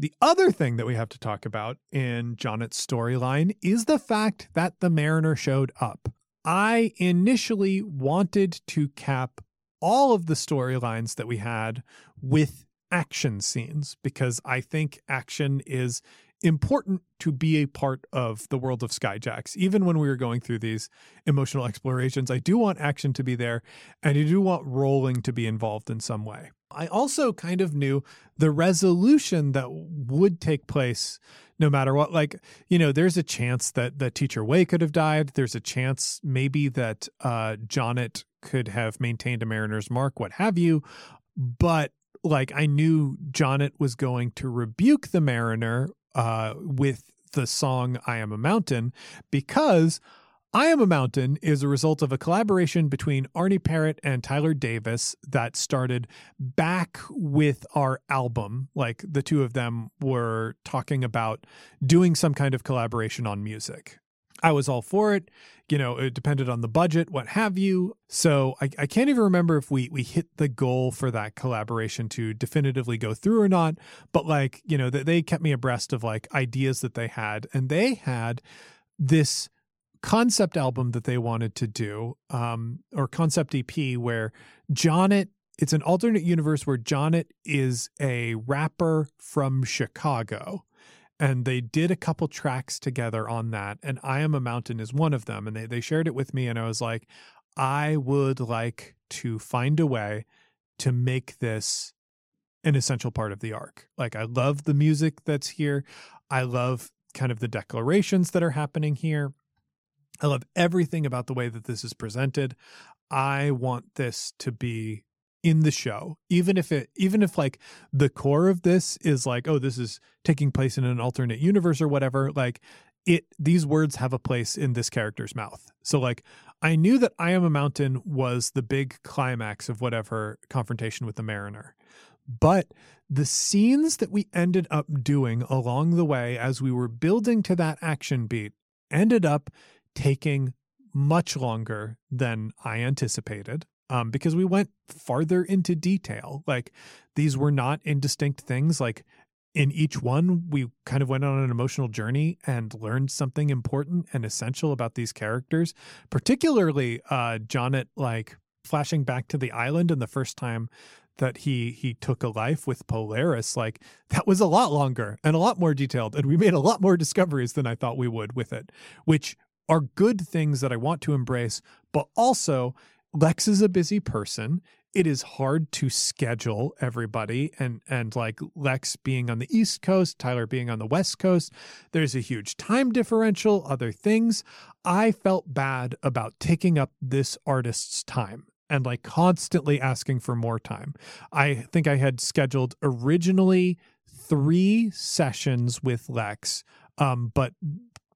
The other thing that we have to talk about in Jonnet's storyline is the fact that the Mariner showed up. I initially wanted to cap all of the storylines that we had with action scenes because I think action is important to be a part of the world of Skyjacks. Even when we were going through these emotional explorations, I do want action to be there and I do want Rolling to be involved in some way. I also kind of knew the resolution that would take place no matter what. Like, you know, there's a chance that that teacher Way could have died. There's a chance maybe that uh Jonnet could have maintained a mariner's mark, what have you. But like I knew Jonnet was going to rebuke the mariner uh with the song I Am a Mountain because I Am a Mountain is a result of a collaboration between Arnie Parrott and Tyler Davis that started back with our album. Like the two of them were talking about doing some kind of collaboration on music. I was all for it. You know, it depended on the budget, what have you. So I, I can't even remember if we we hit the goal for that collaboration to definitively go through or not. But like, you know, that they kept me abreast of like ideas that they had, and they had this concept album that they wanted to do, um, or concept EP, where Jonnet, it's an alternate universe where Jonnet is a rapper from Chicago. And they did a couple tracks together on that. And I Am a Mountain is one of them. And they, they shared it with me. And I was like, I would like to find a way to make this an essential part of the arc. Like, I love the music that's here. I love kind of the declarations that are happening here. I love everything about the way that this is presented. I want this to be in the show even if it even if like the core of this is like oh this is taking place in an alternate universe or whatever like it these words have a place in this character's mouth so like i knew that i am a mountain was the big climax of whatever confrontation with the mariner but the scenes that we ended up doing along the way as we were building to that action beat ended up taking much longer than I anticipated um, because we went farther into detail. Like these were not indistinct things. Like in each one, we kind of went on an emotional journey and learned something important and essential about these characters, particularly uh, Jonnet, like flashing back to the island and the first time that he he took a life with Polaris like that was a lot longer and a lot more detailed and we made a lot more discoveries than I thought we would with it which are good things that I want to embrace, but also Lex is a busy person. It is hard to schedule everybody and and like Lex being on the East Coast, Tyler being on the West Coast. There's a huge time differential, other things. I felt bad about taking up this artist's time and like constantly asking for more time. I think I had scheduled originally 3 sessions with Lex um, but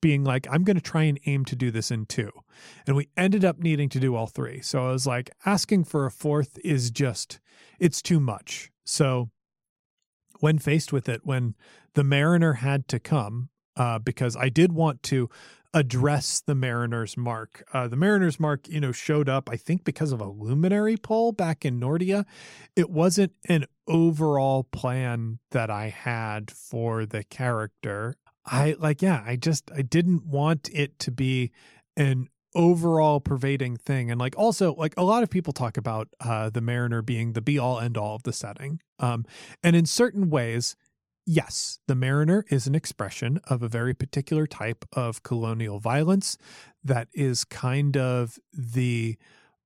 being like, I'm going to try and aim to do this in two. And we ended up needing to do all three. So I was like, asking for a fourth is just, it's too much. So when faced with it, when the Mariner had to come, uh, because I did want to address the Mariner's mark. Uh, the Mariner's mark, you know, showed up, I think, because of a luminary poll back in Nordia. It wasn't an overall plan that I had for the character. I like, yeah, I just, I didn't want it to be an overall pervading thing. And like, also, like a lot of people talk about uh, the Mariner being the be all end all of the setting. Um, and in certain ways, yes, the Mariner is an expression of a very particular type of colonial violence that is kind of the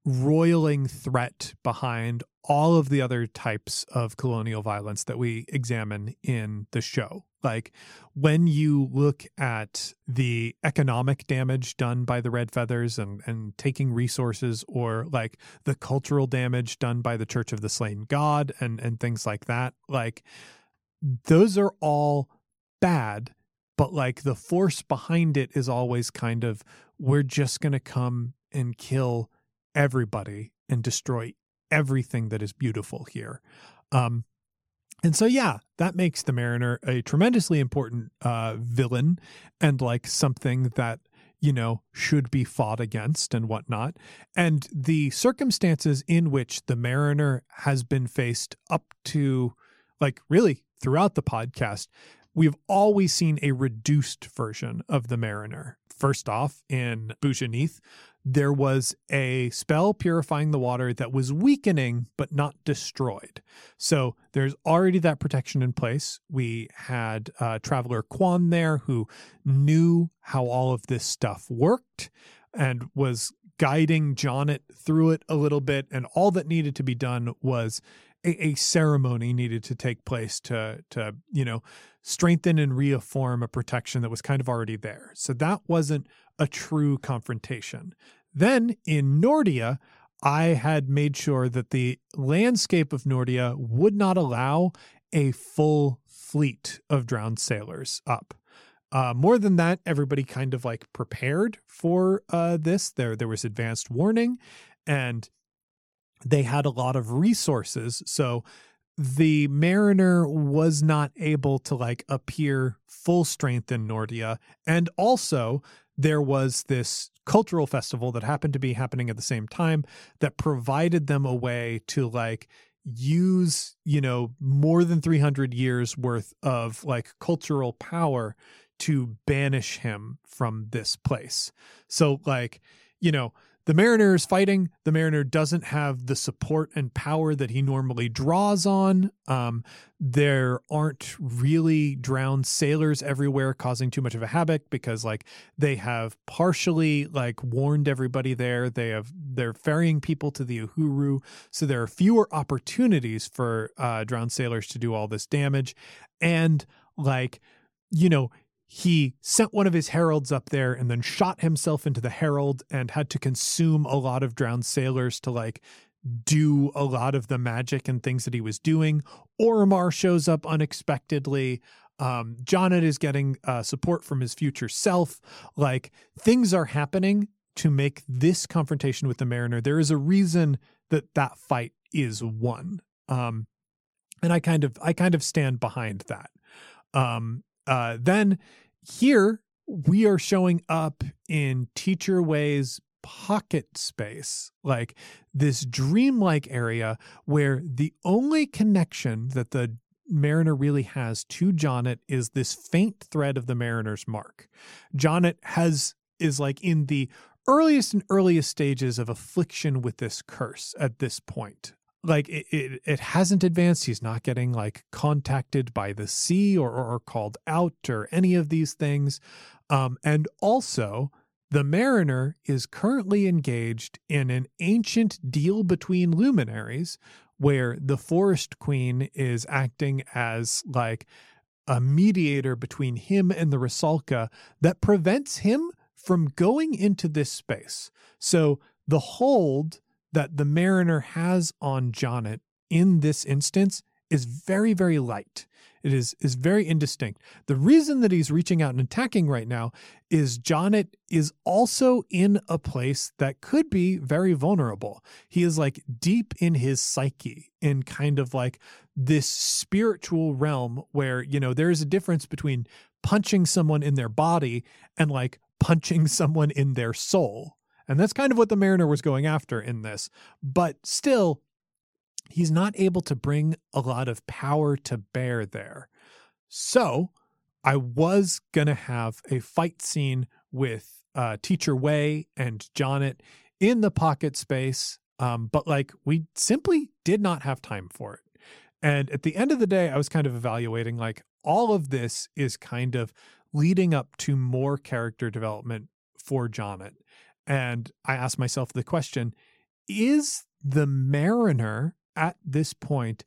roiling threat behind all of the other types of colonial violence that we examine in the show. Like when you look at the economic damage done by the Red Feathers and, and taking resources, or like the cultural damage done by the Church of the Slain God and, and things like that, like those are all bad, but like the force behind it is always kind of we're just going to come and kill everybody and destroy everything that is beautiful here. Um, and so, yeah, that makes the Mariner a tremendously important uh, villain and like something that, you know, should be fought against and whatnot. And the circumstances in which the Mariner has been faced up to, like, really throughout the podcast, we've always seen a reduced version of the Mariner. First off, in Bujanith, there was a spell purifying the water that was weakening but not destroyed. So there's already that protection in place. We had uh, Traveler Quan there who knew how all of this stuff worked and was guiding Jonnet through it a little bit. And all that needed to be done was a, a ceremony needed to take place to to you know strengthen and reaffirm a protection that was kind of already there. So that wasn't a true confrontation. Then in Nordia, I had made sure that the landscape of Nordia would not allow a full fleet of drowned sailors up. Uh, more than that, everybody kind of like prepared for uh, this. There, there was advanced warning, and they had a lot of resources. So the Mariner was not able to like appear full strength in Nordia, and also there was this cultural festival that happened to be happening at the same time that provided them a way to like use you know more than 300 years worth of like cultural power to banish him from this place. So like you know the Mariner is fighting. The Mariner doesn't have the support and power that he normally draws on. Um, there aren't really drowned sailors everywhere causing too much of a havoc because like they have partially like warned everybody there. They have they're ferrying people to the Uhuru, so there are fewer opportunities for uh, drowned sailors to do all this damage, and like you know he sent one of his heralds up there and then shot himself into the herald and had to consume a lot of drowned sailors to like do a lot of the magic and things that he was doing. Oromar shows up unexpectedly. Um, is getting uh, support from his future self. Like things are happening to make this confrontation with the Mariner. There is a reason that that fight is won. Um, and I kind of I kind of stand behind that. Um, uh, then here we are showing up in Teacher Way's pocket space, like this dreamlike area where the only connection that the Mariner really has to Jonnet is this faint thread of the Mariner's mark. Jonnet has is like in the earliest and earliest stages of affliction with this curse at this point like it, it, it hasn't advanced. He's not getting like contacted by the sea or, or, or called out or any of these things. Um, and also the mariner is currently engaged in an ancient deal between luminaries where the forest queen is acting as like a mediator between him and the Rusalka that prevents him from going into this space. So the hold that the mariner has on Jonnet in this instance is very, very light. It is is very indistinct. The reason that he's reaching out and attacking right now is Jonnet is also in a place that could be very vulnerable. He is like deep in his psyche, in kind of like this spiritual realm where, you know, there is a difference between punching someone in their body and like punching someone in their soul. And that's kind of what the Mariner was going after in this. But still, he's not able to bring a lot of power to bear there. So I was going to have a fight scene with uh, Teacher Way and Jonnet in the pocket space. Um, but like we simply did not have time for it. And at the end of the day, I was kind of evaluating like all of this is kind of leading up to more character development for Jonnet. And I asked myself the question is the mariner at this point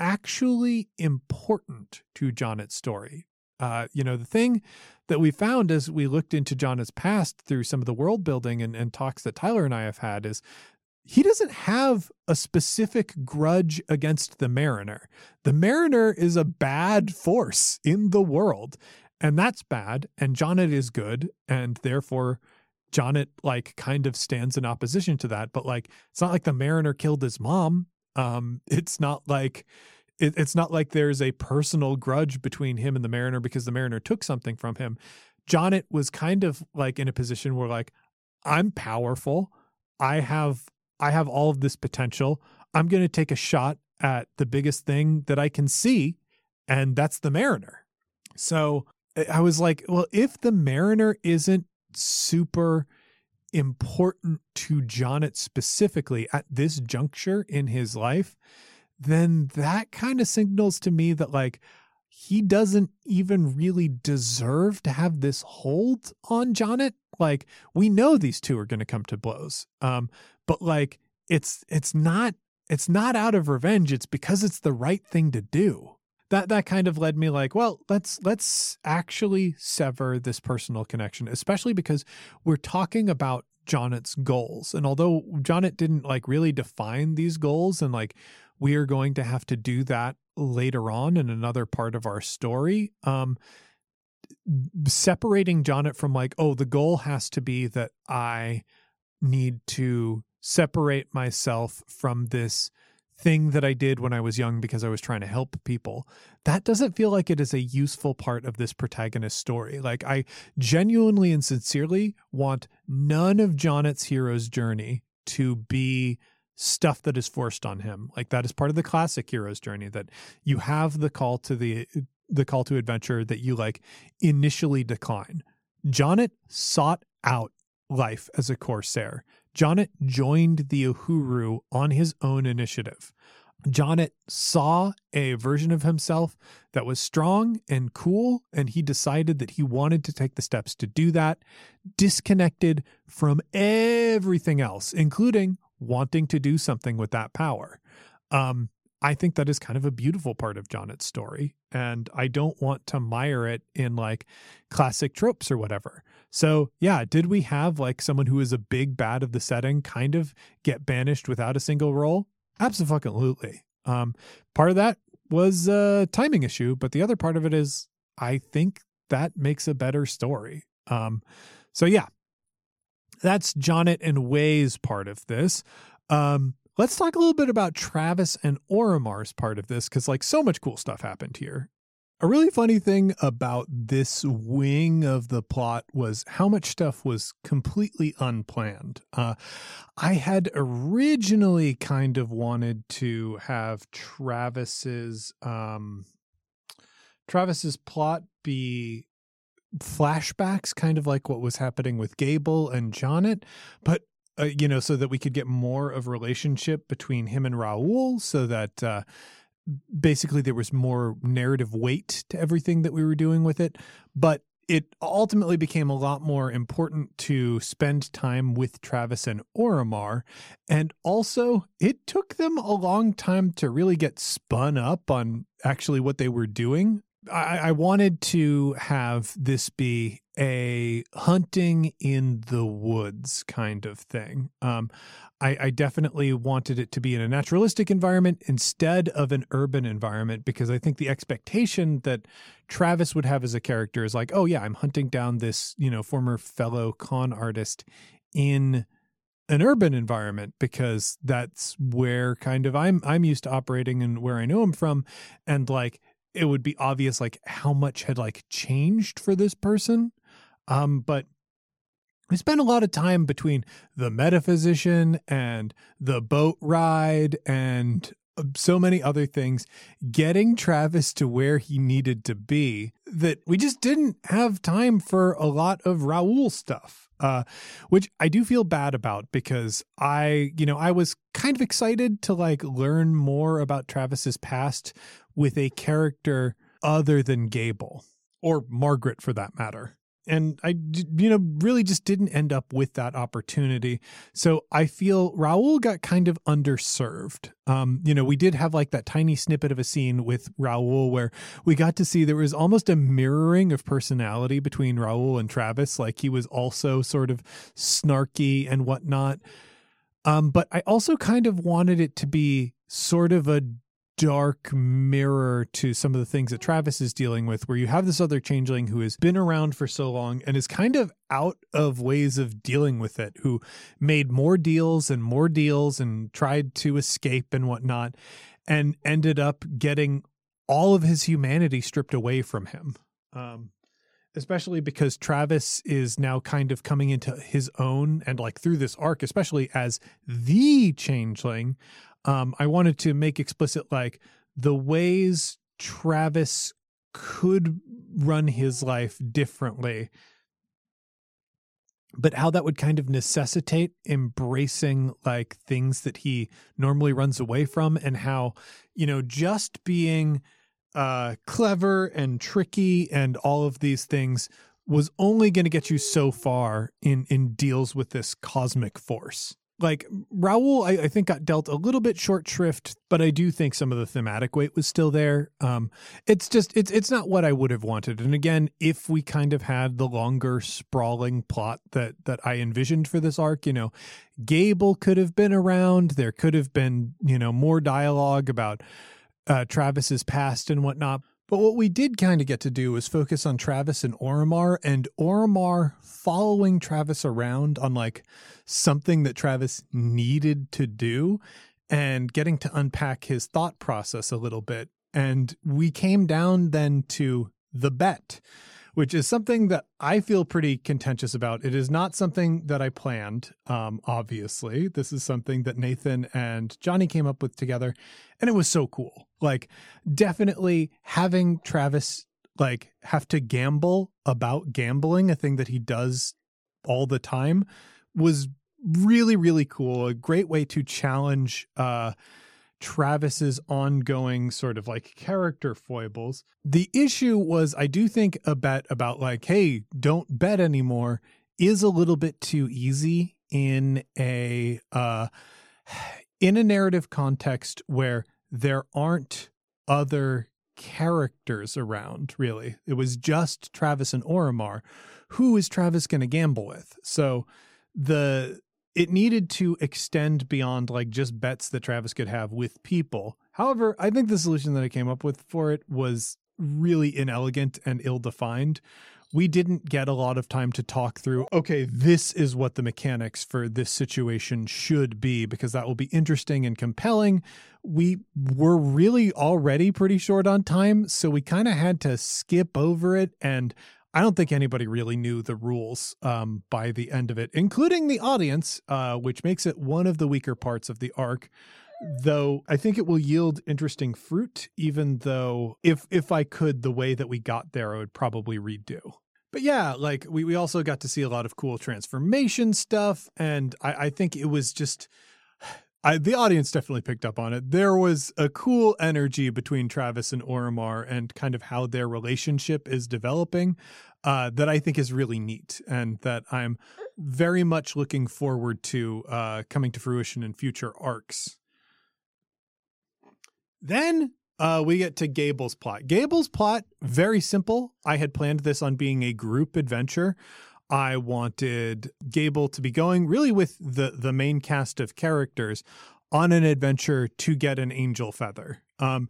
actually important to Jonnet's story? Uh, you know, the thing that we found as we looked into Jonnet's past through some of the world building and, and talks that Tyler and I have had is he doesn't have a specific grudge against the Mariner. The Mariner is a bad force in the world, and that's bad. And Jonnet is good, and therefore Jonnet like kind of stands in opposition to that. But like, it's not like the Mariner killed his mom. Um, it's not like it, it's not like there's a personal grudge between him and the Mariner because the Mariner took something from him. Jonnet was kind of like in a position where like I'm powerful. I have I have all of this potential. I'm going to take a shot at the biggest thing that I can see and that's the Mariner. So I was like, well, if the Mariner isn't super important to Jonnet specifically at this juncture in his life, then that kind of signals to me that like he doesn't even really deserve to have this hold on Jonnet. Like we know these two are going to come to blows. Um, but like it's it's not it's not out of revenge. It's because it's the right thing to do. That that kind of led me like, well, let's let's actually sever this personal connection, especially because we're talking about Jonnet's goals. And although Jonnet didn't like really define these goals and like we are going to have to do that later on in another part of our story. Um, separating Jonnet from like, oh, the goal has to be that I need to separate myself from this thing that I did when I was young because I was trying to help people. That doesn't feel like it is a useful part of this protagonist story. Like, I genuinely and sincerely want none of Jonnet's hero's journey to be stuff that is forced on him. Like that is part of the classic hero's journey that you have the call to the the call to adventure that you like initially decline. Jonnet sought out life as a corsair. Jonnet joined the Uhuru on his own initiative. Jonnet saw a version of himself that was strong and cool, and he decided that he wanted to take the steps to do that, disconnected from everything else, including wanting to do something with that power. Um, I think that is kind of a beautiful part of Jonnet's story. And I don't want to mire it in like classic tropes or whatever. So, yeah, did we have like someone who is a big bad of the setting kind of get banished without a single role? Absolutely. Um, part of that was a timing issue, but the other part of it is I think that makes a better story. Um, so, yeah, that's Jonnet and Way's part of this. Um, let's talk a little bit about Travis and Oromar's part of this because, like, so much cool stuff happened here. A really funny thing about this wing of the plot was how much stuff was completely unplanned. Uh, I had originally kind of wanted to have Travis's um, Travis's plot be flashbacks, kind of like what was happening with Gable and Jonnet, but uh, you know, so that we could get more of relationship between him and Raoul, so that uh, basically there was more narrative weight to everything that we were doing with it. But it ultimately became a lot more important to spend time with Travis and Oromar. And also, it took them a long time to really get spun up on actually what they were doing. I, I wanted to have this be a hunting in the woods kind of thing. Um, I, I, definitely wanted it to be in a naturalistic environment instead of an urban environment because I think the expectation that Travis would have as a character is like, oh yeah, I'm hunting down this you know former fellow con artist in an urban environment because that's where kind of I'm I'm used to operating and where I know him from, and like it would be obvious like how much had like changed for this person. Um, but we spent a lot of time between the metaphysician and the boat ride and uh, so many other things getting Travis to where he needed to be that we just didn't have time for a lot of Raoul stuff. Uh, which I do feel bad about because I, you know, I was kind of excited to like learn more about Travis's past with a character other than Gable or Margaret for that matter. And I, you know, really just didn't end up with that opportunity. So I feel Raoul got kind of underserved. Um, you know, we did have like that tiny snippet of a scene with Raoul where we got to see there was almost a mirroring of personality between Raoul and Travis. Like he was also sort of snarky and whatnot Um, but I also kind of wanted it to be sort of a dark mirror to some of the things that Travis is dealing with, where you have this other changeling who has been around for so long and is kind of out of ways of dealing with it, who made more deals and more deals and tried to escape and whatnot, and ended up getting all of his humanity stripped away from him. Um, especially because Travis is now kind of coming into his own and like through this arc, especially as the changeling, um, I wanted to make explicit like the ways Travis could run his life differently, but how that would kind of necessitate embracing like things that he normally runs away from, and how, you know, just being uh, clever and tricky and all of these things was only going to get you so far in in deals with this cosmic force like Raoul, I, I, think got dealt a little bit short shrift, but I do think some of the thematic weight was still there. Um, it's just it's it's not what I would have wanted. And again, if we kind of had the longer sprawling plot that that I envisioned for this arc, you know, Gable could have been around. There could have been you know more dialogue about uh, Travis's past and whatnot. But what we did kind of get to do was focus on Travis and Oromar and Oromar following Travis around on like something that Travis needed to do and getting to unpack his thought process a little bit. And we came down then to the bet, which is something that I feel pretty contentious about. It is not something that I planned, um, obviously. This is something that Nathan and Johnny came up with together, and it was so cool. Like, definitely having Travis like have to gamble about gambling, a thing that he does all the time, was really really cool. A great way to challenge uh Travis's ongoing sort of like character foibles. The issue was, I do think a bet about like, hey, don't bet anymore is a little bit too easy in a uh, in a narrative context where there aren't other characters around. Really, it was just Travis and Oromar. Who is Travis going to gamble with? So the it needed to extend beyond like just bets that Travis could have with people. However, I think the solution that I came up with for it was really inelegant and ill defined. We didn't get a lot of time to talk through, okay, this is what the mechanics for this situation should be, because that will be interesting and compelling. We were really already pretty short on time, so we kind of had to skip over it and I don't think anybody really knew the rules um, by the end of it, including the audience, uh, which makes it one of the weaker parts of the arc. Though I think it will yield interesting fruit, even though if if I could, the way that we got there, I would probably redo. But yeah, like we, we also got to see a lot of cool transformation stuff, and I, I think it was just I, the audience definitely picked up on it. There was a cool energy between Travis and Oromar and kind of how their relationship is developing uh, that I think is really neat and that I'm very much looking forward to uh, coming to fruition in future arcs. Then uh, we get to Gable's plot. Gable's plot, very simple. I had planned this on being a group adventure. I wanted Gable to be going really with the the main cast of characters on an adventure to get an angel feather. Um,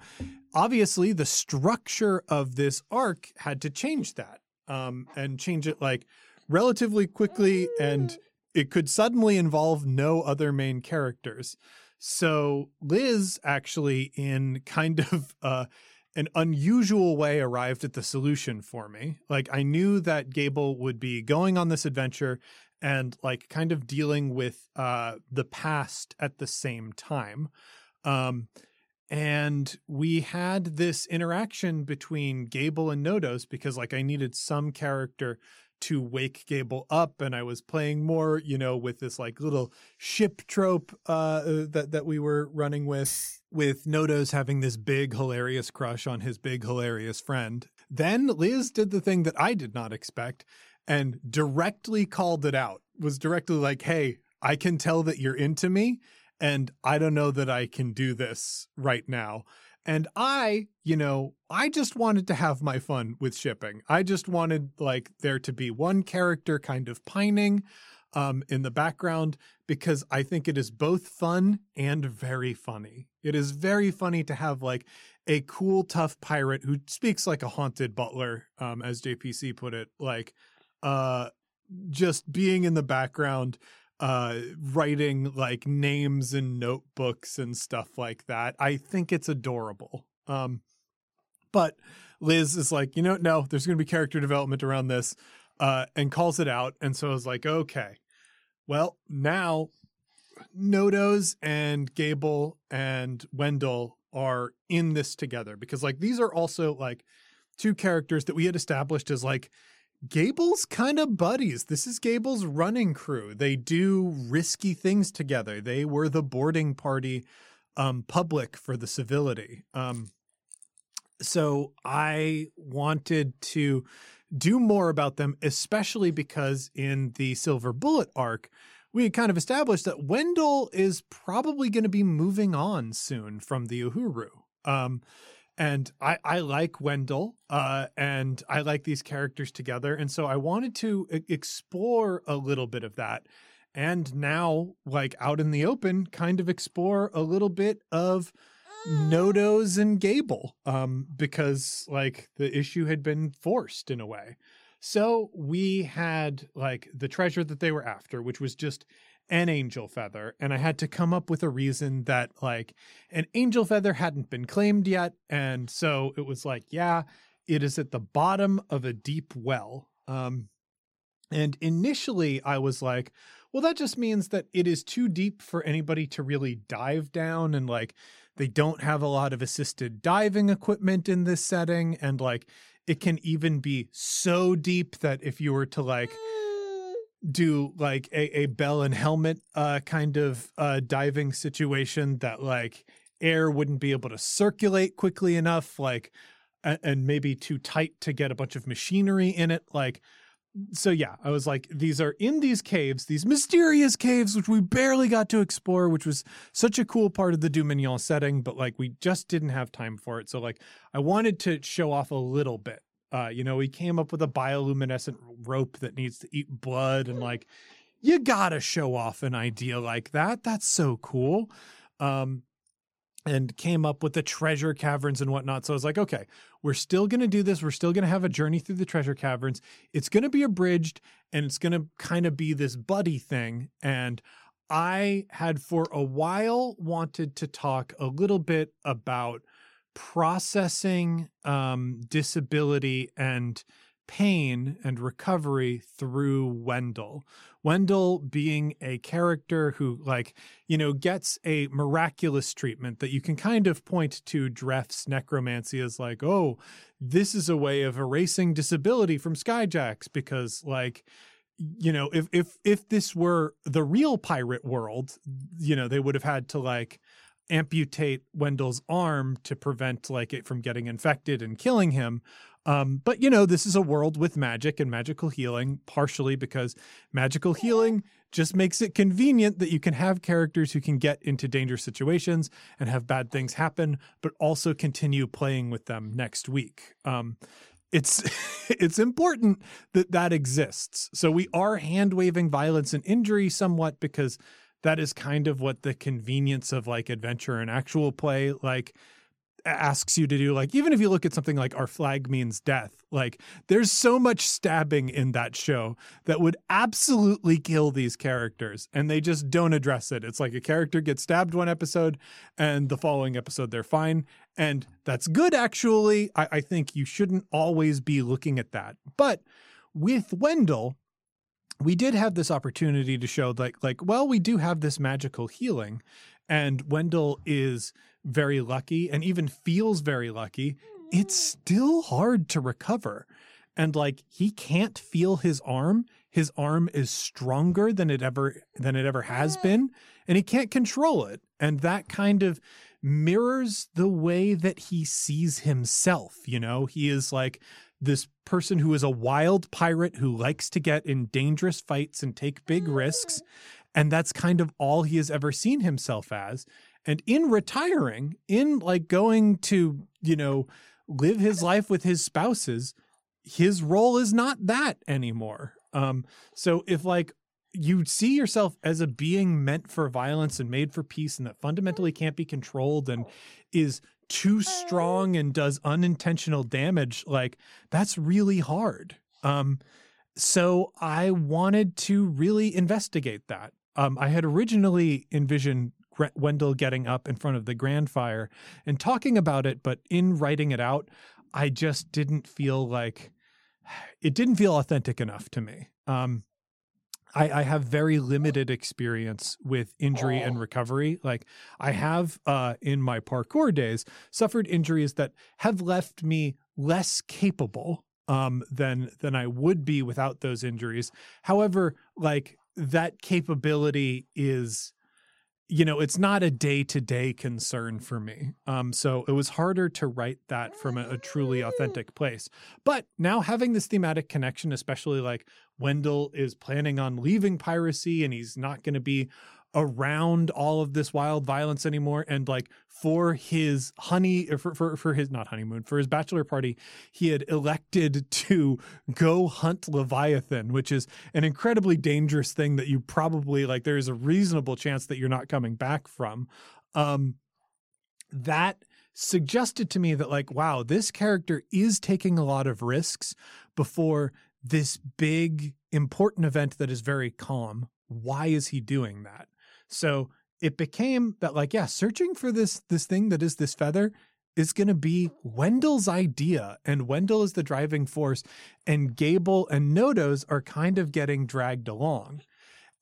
obviously, the structure of this arc had to change that um, and change it like relatively quickly, and it could suddenly involve no other main characters. So Liz actually, in kind of uh, an unusual way arrived at the solution for me. Like I knew that Gable would be going on this adventure and like kind of dealing with uh the past at the same time. Um and we had this interaction between Gable and Nodos because like I needed some character to wake Gable up, and I was playing more, you know, with this like little ship trope uh, that that we were running with, with Nodos having this big hilarious crush on his big hilarious friend. Then Liz did the thing that I did not expect and directly called it out. Was directly like, "Hey, I can tell that you're into me, and I don't know that I can do this right now." And I, you know, I just wanted to have my fun with shipping. I just wanted like there to be one character kind of pining um, in the background because I think it is both fun and very funny. It is very funny to have like a cool, tough pirate who speaks like a haunted butler, um, as JPC put it, like uh, just being in the background, uh, writing like names and notebooks and stuff like that. I think it's adorable. Um, but Liz is like, you know, no, there's going to be character development around this, uh, and calls it out. And so I was like, okay, well, now Nodos and Gable and Wendell are in this together because, like, these are also like two characters that we had established as like Gable's kind of buddies. This is Gable's running crew. They do risky things together. They were the boarding party um, public for the civility. Um, so I wanted to do more about them, especially because in the Silver Bullet arc, we had kind of established that Wendell is probably going to be moving on soon from the Uhuru. Um, and I, I like Wendell, uh, and I like these characters together, and so I wanted to explore a little bit of that, and now, like out in the open, kind of explore a little bit of Nodos and Gable, um, because like the issue had been forced in a way. So we had like the treasure that they were after, which was just an angel feather. And I had to come up with a reason that like an angel feather hadn't been claimed yet. And so it was like, yeah, it is at the bottom of a deep well. Um, and initially I was like, well, that just means that it is too deep for anybody to really dive down and like they don't have a lot of assisted diving equipment in this setting. And like it can even be so deep that if you were to like do like a, a bell and helmet uh kind of uh diving situation that like air wouldn't be able to circulate quickly enough like and maybe too tight to get a bunch of machinery in it like so yeah i was like these are in these caves these mysterious caves which we barely got to explore which was such a cool part of the dominion setting but like we just didn't have time for it. So like i wanted to show off a little bit uh you know he came up with a bioluminescent rope that needs to eat blood and like you gotta show off an idea like that that's so cool um and came up with the treasure caverns and whatnot. So I was like, okay, we're still going to do this. We're still going to have a journey through the treasure caverns. It's going to be abridged and it's going to kind of be this buddy thing. And I had for a while wanted to talk a little bit about processing um, disability and pain and recovery through Wendell. Wendell being a character who, like, you know, gets a miraculous treatment that you can kind of point to Dreff's necromancy as like, oh, this is a way of erasing disability from Skyjacks because, like, you know, if if if this were the real pirate world, you know, they would have had to like amputate Wendell's arm to prevent like it from getting infected and killing him. Um, but you know, this is a world with magic and magical healing, partially because magical healing just makes it convenient that you can have characters who can get into dangerous situations and have bad things happen, but also continue playing with them next week. Um, it's it's important that that exists. So we are hand waving violence and injury somewhat because that is kind of what the convenience of like adventure and actual play like asks you to do like even if you look at something like our flag means death like there's so much stabbing in that show that would absolutely kill these characters and they just don't address it. It's like a character gets stabbed one episode and the following episode they're fine and that's good actually. I, I think you shouldn't always be looking at that. But with wendell we did have this opportunity to show like like well we do have this magical healing and Wendell is very lucky and even feels very lucky, it's mm. still hard to recover. And like he can't feel his arm. His arm is stronger than it ever than it ever has been, and he can't control it. And that kind of mirrors the way that he sees himself, you know? He is like this person who is a wild pirate who likes to get in dangerous fights and take big risks and that's kind of all he has ever seen himself as. And in retiring, in like going to, you know, live his life with his spouses, his role is not that anymore. Um, so if like you see yourself as a being meant for violence and made for peace and that fundamentally can't be controlled and is too strong and does unintentional damage like that's really hard. Um so i wanted to really investigate that. Um i had originally envisioned Wendell getting up in front of the grand fire and talking about it, but in writing it out, I just didn't feel like it didn't feel authentic enough to me. Um, I, I, have very limited experience with injury and recovery. Like I have uh, in my parkour days suffered injuries that have left me less capable um, than than I would be without those injuries. However, like that capability is you know, it's not a day to day concern for me. Um, so it was harder to write that from a, a, truly authentic place. But now having this thematic connection, especially like Wendell is planning on leaving piracy and he's not going to be around all of this wild violence anymore. And like for his honey for, for for his not honeymoon for his bachelor party he had elected to go hunt leviathan which is an incredibly dangerous thing that you probably like there is a reasonable chance that you're not coming back from. Um that suggested to me that like wow this character is taking a lot of risks before this big important event that is very calm why is he doing that so it became that like, yeah, searching for this this thing that is this feather is going to be Wendell's idea, and Wendell is the driving force, and Gable and Nodos are kind of getting dragged along.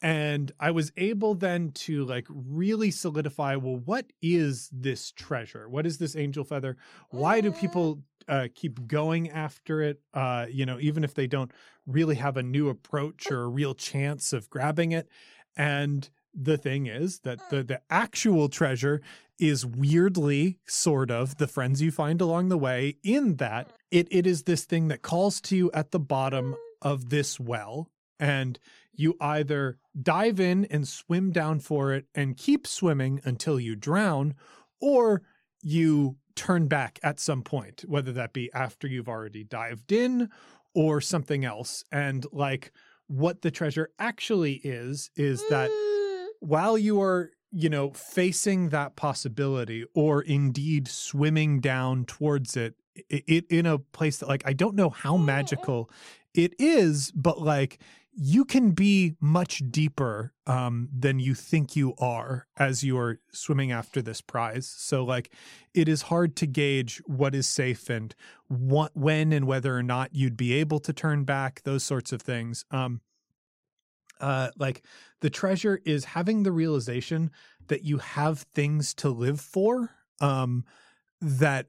And I was able then to like really solidify well, what is this treasure? What is this angel feather? Why do people uh, keep going after it? Uh, you know, even if they don't really have a new approach or a real chance of grabbing it. And the thing is that the the actual treasure is weirdly sort of the friends you find along the way in that it it is this thing that calls to you at the bottom of this well and you either dive in and swim down for it and keep swimming until you drown or you turn back at some point whether that be after you've already dived in or something else. And like what the treasure actually is is that mm. while you are you know facing that possibility or indeed swimming down towards it, it, it in a place that like I don't know how mm, mm, magical it is, but like you can be much deeper um, than you think you are as you are swimming after this prize. So, like, it is hard to gauge what is safe and what, when and whether or not you'd be able to turn back. Those sorts of things. Um, uh, like the treasure is having the realization that you have things to live for um, that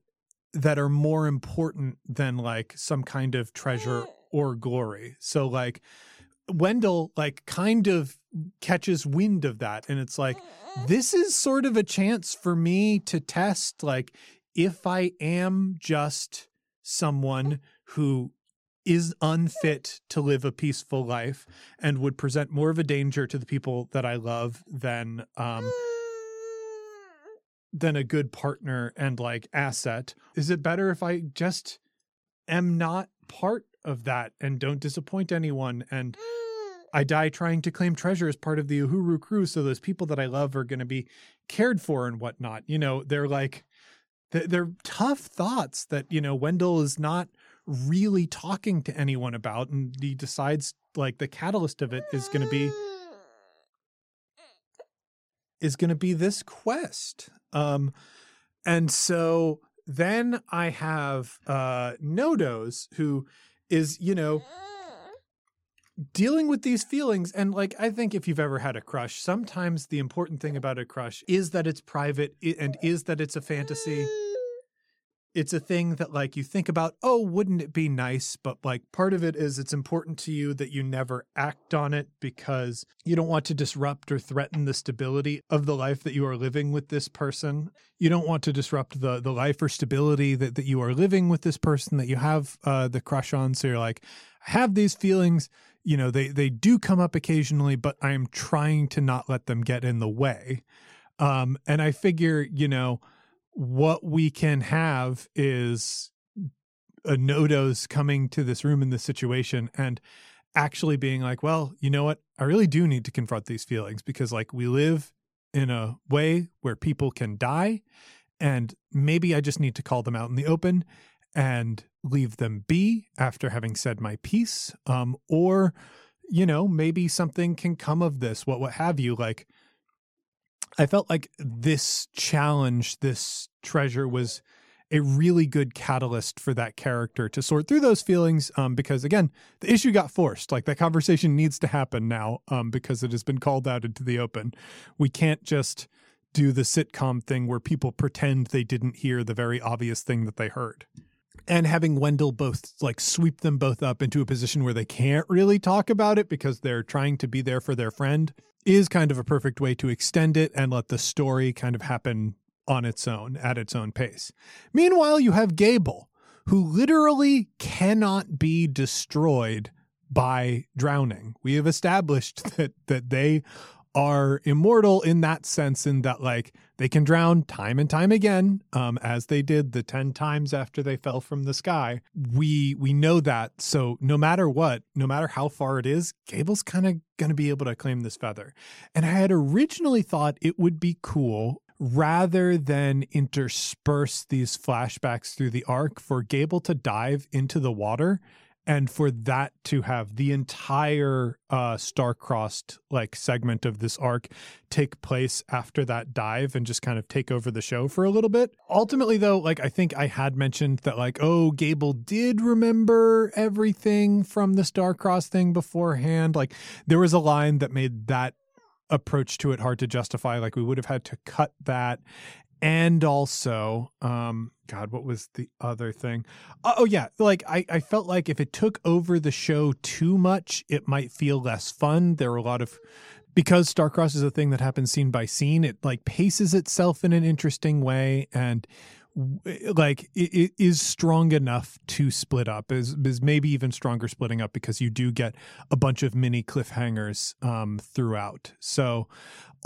that are more important than like some kind of treasure or glory. So like Wendell like kind of catches wind of that and it's like mm-hmm. this is sort of a chance for me to test like if I am just someone who is unfit to live a peaceful life and would present more of a danger to the people that I love than um mm-hmm. than a good partner and like asset. Is it better if I just am not part of that and don't disappoint anyone and mm-hmm. I die trying to claim treasure as part of the Uhuru crew so those people that I love are going to be cared for and whatnot. You know, they're like they're tough thoughts that, you know, Wendell is not really talking to anyone about and he decides like the catalyst of it is going to be is going to be this quest um and so then i have uh nodos who is you know dealing with these feelings and like i think if you've ever had a crush sometimes the important thing about a crush is that it's private and is that it's a fantasy. It's a thing that like you think about oh wouldn't it be nice? But like part of it is it's important to you that you never act on it because you don't want to disrupt or threaten the stability of the life that you are living with this person. You don't want to disrupt the the life or stability that, that you are living with this person that you have uh, the crush on. So you're like i have these feelings you know they they do come up occasionally but i'm trying to not let them get in the way um and i figure you know what we can have is a nodos coming to this room in this situation and actually being like, well, you know what? I really do need to confront these feelings because, like, we live in a way where people can die, and maybe I just need to call them out in the open and leave them be after having said my piece. Um, or, you know, maybe something can come of this, what, what have you. Like, I felt like this challenge, this treasure was a really good catalyst for that character to sort through those feelings um, because again the issue got forced like that conversation needs to happen now um, because it has been called out into the open we can't just do the sitcom thing where people pretend they didn't hear the very obvious thing that they heard and having Wendell both like sweep them both up into a position where they can't really talk about it because they're trying to be there for their friend is kind of a perfect way to extend it and let the story kind of happen on its own at its own pace. Meanwhile, you have Gable, who literally cannot be destroyed by drowning. We have established that that they are immortal in that sense in that like they can drown time and time again um, as they did the 10 times after they fell from the sky. We we know that. So no matter what no matter how far it is gable's kind of going to be able to claim this feather. And i had originally thought it would be cool rather than intersperse these flashbacks through the arc for Gable to dive into the water and for that to have the entire uh star-crossed like segment of this arc take place after that dive and just kind of take over the show for a little bit ultimately though like i think i had mentioned that like oh gable did remember everything from the star-crossed thing beforehand like there was a line that made that approach to it hard to justify. Like we would have had to cut that. And also, um, God, what was the other thing? Oh, oh yeah, like I, I felt like if it took over the show too much, it might feel less fun. There were a lot of because Starcross is a thing that happens scene by scene, it like paces itself in an interesting way and like it, it is strong enough to split up is is maybe even stronger splitting up because you do get a bunch of mini cliffhangers um throughout so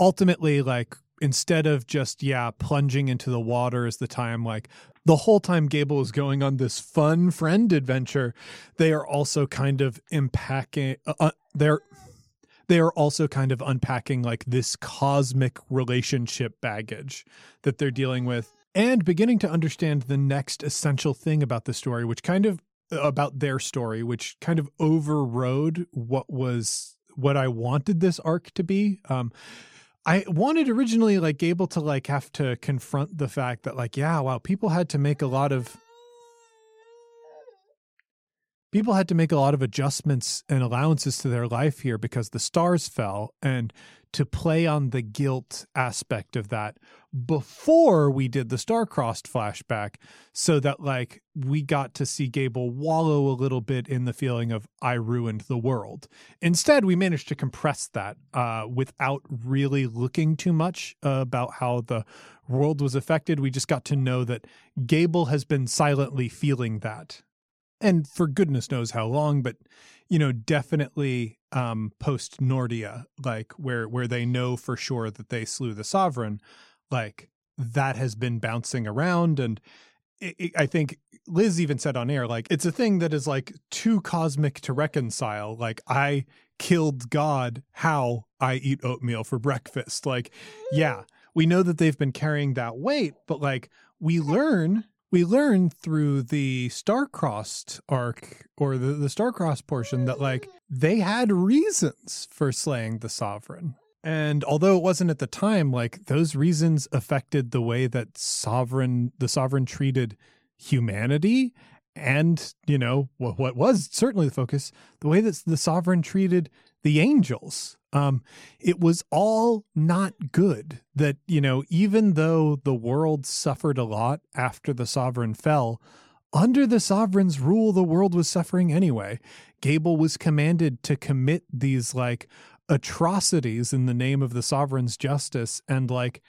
ultimately like instead of just yeah plunging into the water as the time like the whole time Gable is going on this fun friend adventure they are also kind of impacting uh, uh, they're they are also kind of unpacking like this cosmic relationship baggage that they're dealing with and beginning to understand the next essential thing about the story, which kind of uh, about their story, which kind of overrode what was what I wanted this arc to be. Um, I wanted originally like Gable to like have to confront the fact that like yeah wow people had to make a lot of people had to make a lot of adjustments and allowances to their life here because the stars fell and to play on the guilt aspect of that before we did the star-crossed flashback so that like we got to see Gable wallow a little bit in the feeling of I ruined the world. Instead, we managed to compress that uh, without really looking too much uh, about how the world was affected. We just got to know that Gable has been silently feeling that. And for goodness knows how long, but you know, definitely um, post Nordia, like where where they know for sure that they slew the sovereign, like that has been bouncing around, and it, it, I think Liz even said on air, like it's a thing that is like too cosmic to reconcile. Like I killed God, how I eat oatmeal for breakfast. Like, yeah, we know that they've been carrying that weight, but like we learn we learn through the star-crossed arc or the, the star-crossed portion that like they had reasons for slaying the sovereign. And although it wasn't at the time like those reasons affected the way that sovereign the sovereign treated humanity and you know what, what was certainly the focus the way that the sovereign treated the angels um, it was all not good. That, you know, even though the world suffered a lot after the sovereign fell, under the sovereign's rule, the world was suffering anyway. Gable was commanded to commit these like atrocities in the name of the sovereign's justice. And like,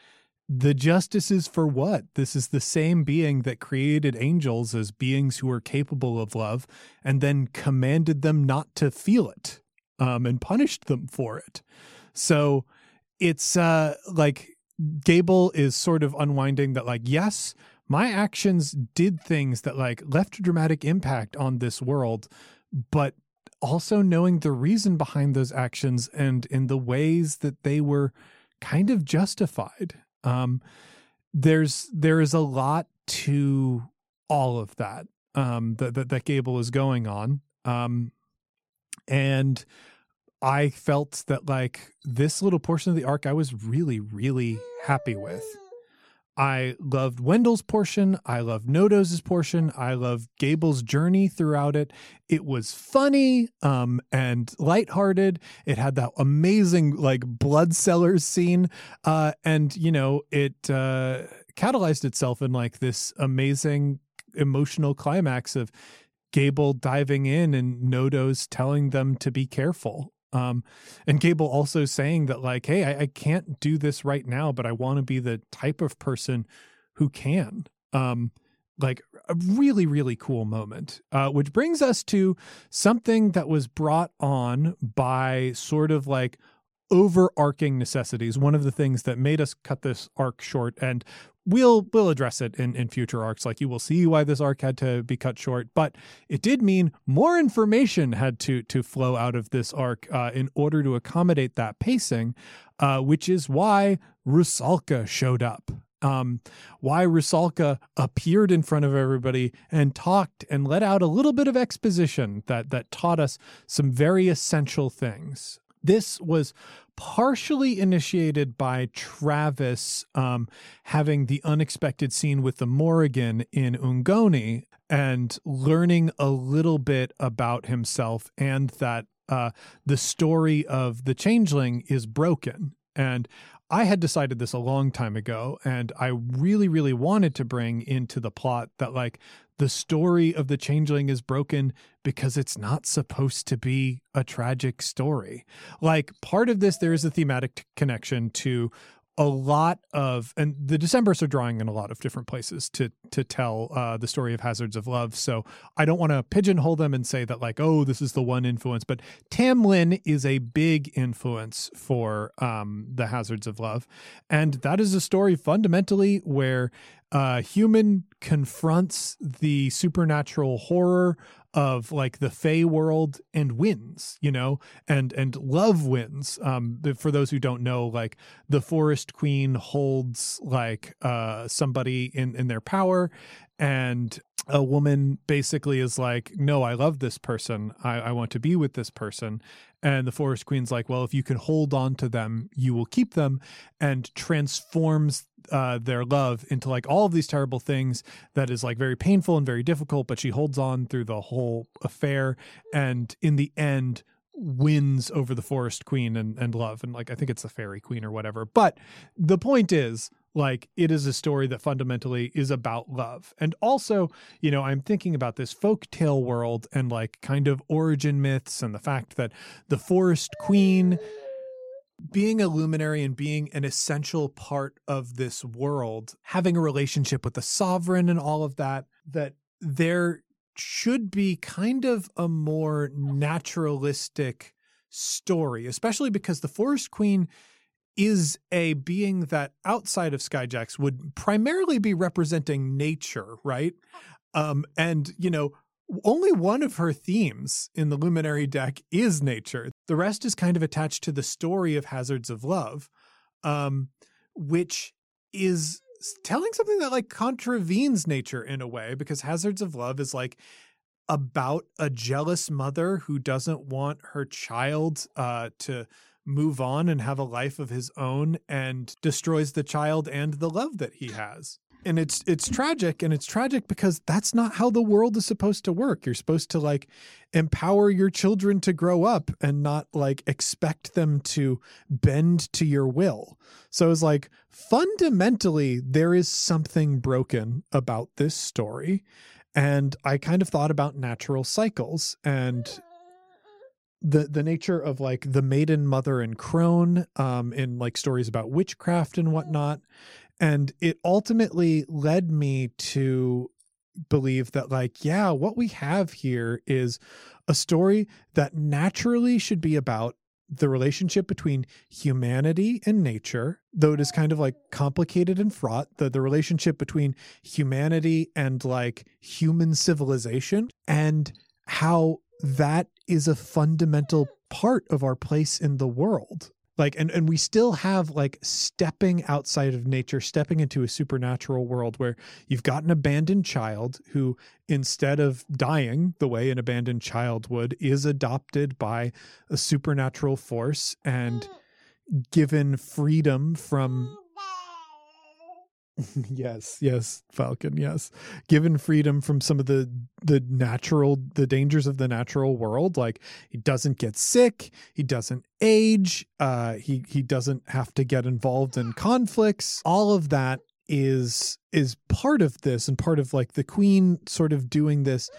the justice is for what? This is the same being that created angels as beings who are capable of love and then commanded them not to feel it um, and punished them for it. So it's uh, like Gable is sort of unwinding that, like, yes, my actions did things that like left a dramatic impact on this world, but also knowing the reason behind those actions and in the ways that they were kind of justified. Um, there's there is a lot to all of that um, that, that, that Gable is going on, um, and I felt that like this little portion of the arc I was really really happy with. I loved Wendell's portion. I loved Nodos's portion. I loved Gable's journey throughout it. It was funny um, and lighthearted. It had that amazing like blood cellars scene, uh, and you know it uh, catalyzed itself in like this amazing emotional climax of Gable diving in and Nodos telling them to be careful um, and Gable also saying that, like, hey, I, I can't do this right now, but I want to be the type of person who can. Um, like a really, really cool moment, uh, which brings us to something that was brought on by sort of like overarching necessities. One of the things that made us cut this arc short, and we'll we'll address it in, in future arcs. Like you will see why this arc had to be cut short, but it did mean more information had to to flow out of this arc uh, in order to accommodate that pacing, uh, which is why Rusalka showed up. Um, why Rusalka appeared in front of everybody and talked and let out a little bit of exposition that that taught us some very essential things. This was partially initiated by Travis um, having the unexpected scene with the Morrigan in Ungoni and learning a little bit about himself and that uh, the story of the changeling is broken. And I had decided this a long time ago, and I really, really wanted to bring into the plot that, like, the story of the changeling is broken because it's not supposed to be a tragic story. Like part of this, there is a thematic connection to a lot of and the decemberists are drawing in a lot of different places to to tell uh, the story of hazards of love. So i don't want to pigeonhole them and say that like oh this is the one influence but Tam Lin is a big influence for um, the hazards of love. And that is a story fundamentally where uh, human confronts the supernatural horror of like the Fey world and wins, you know, and and love wins. Um, for those who don't know, like the Forest Queen holds like uh somebody in in their power, and a woman basically is like, "No, I love this person. I, I want to be with this person." And the Forest Queen's like, "Well, if you can hold on to them, you will keep them," and transforms uh, their love into like all of these terrible things that is like very painful and very difficult, but she holds on through the whole affair, and in the end wins over the forest queen and, and love. And like i think it's the fairy queen or whatever. But the point is like it is a story that fundamentally is about love. And also you know i'm thinking about this folk tale world and like kind of origin myths and the fact that the forest queen being a luminary and being an essential part of this world, having a relationship with the sovereign and all of that, that there should be kind of a more naturalistic story, especially because the Forest Queen is a being that outside of Skyjacks would primarily be representing nature, right? Um, and, you know, only one of her themes in the Luminary deck is nature. The rest is kind of attached to the story of Hazards of Love, um, which is telling something that like contravenes nature in a way because Hazards of Love is like about a jealous mother who doesn't want her child uh, to move on and have a life of his own and destroys the child and the love that he has and it's it's tragic and it's tragic because that's not how the world is supposed to work. You're supposed to like empower your children to grow up and not like expect them to bend to your will. So it's like fundamentally there is something broken about this story and i kind of thought about natural cycles and the the nature of like the maiden mother and crone um in like stories about witchcraft and whatnot and it ultimately led me to believe that like yeah what we have here is a story that naturally should be about the relationship between humanity and nature though it is kind of like complicated and fraught the, the relationship between humanity and like human civilization and how that is a fundamental part of our place in the world like and, and we still have like stepping outside of nature stepping into a supernatural world where you've got an abandoned child who instead of dying the way an abandoned child would is adopted by a supernatural force and mm. given freedom from yes, yes, Falcon, yes. Given freedom from some of the the natural the dangers of the natural world, like he doesn't get sick, he doesn't age, uh he he doesn't have to get involved in conflicts. All of that is is part of this and part of like the queen sort of doing this.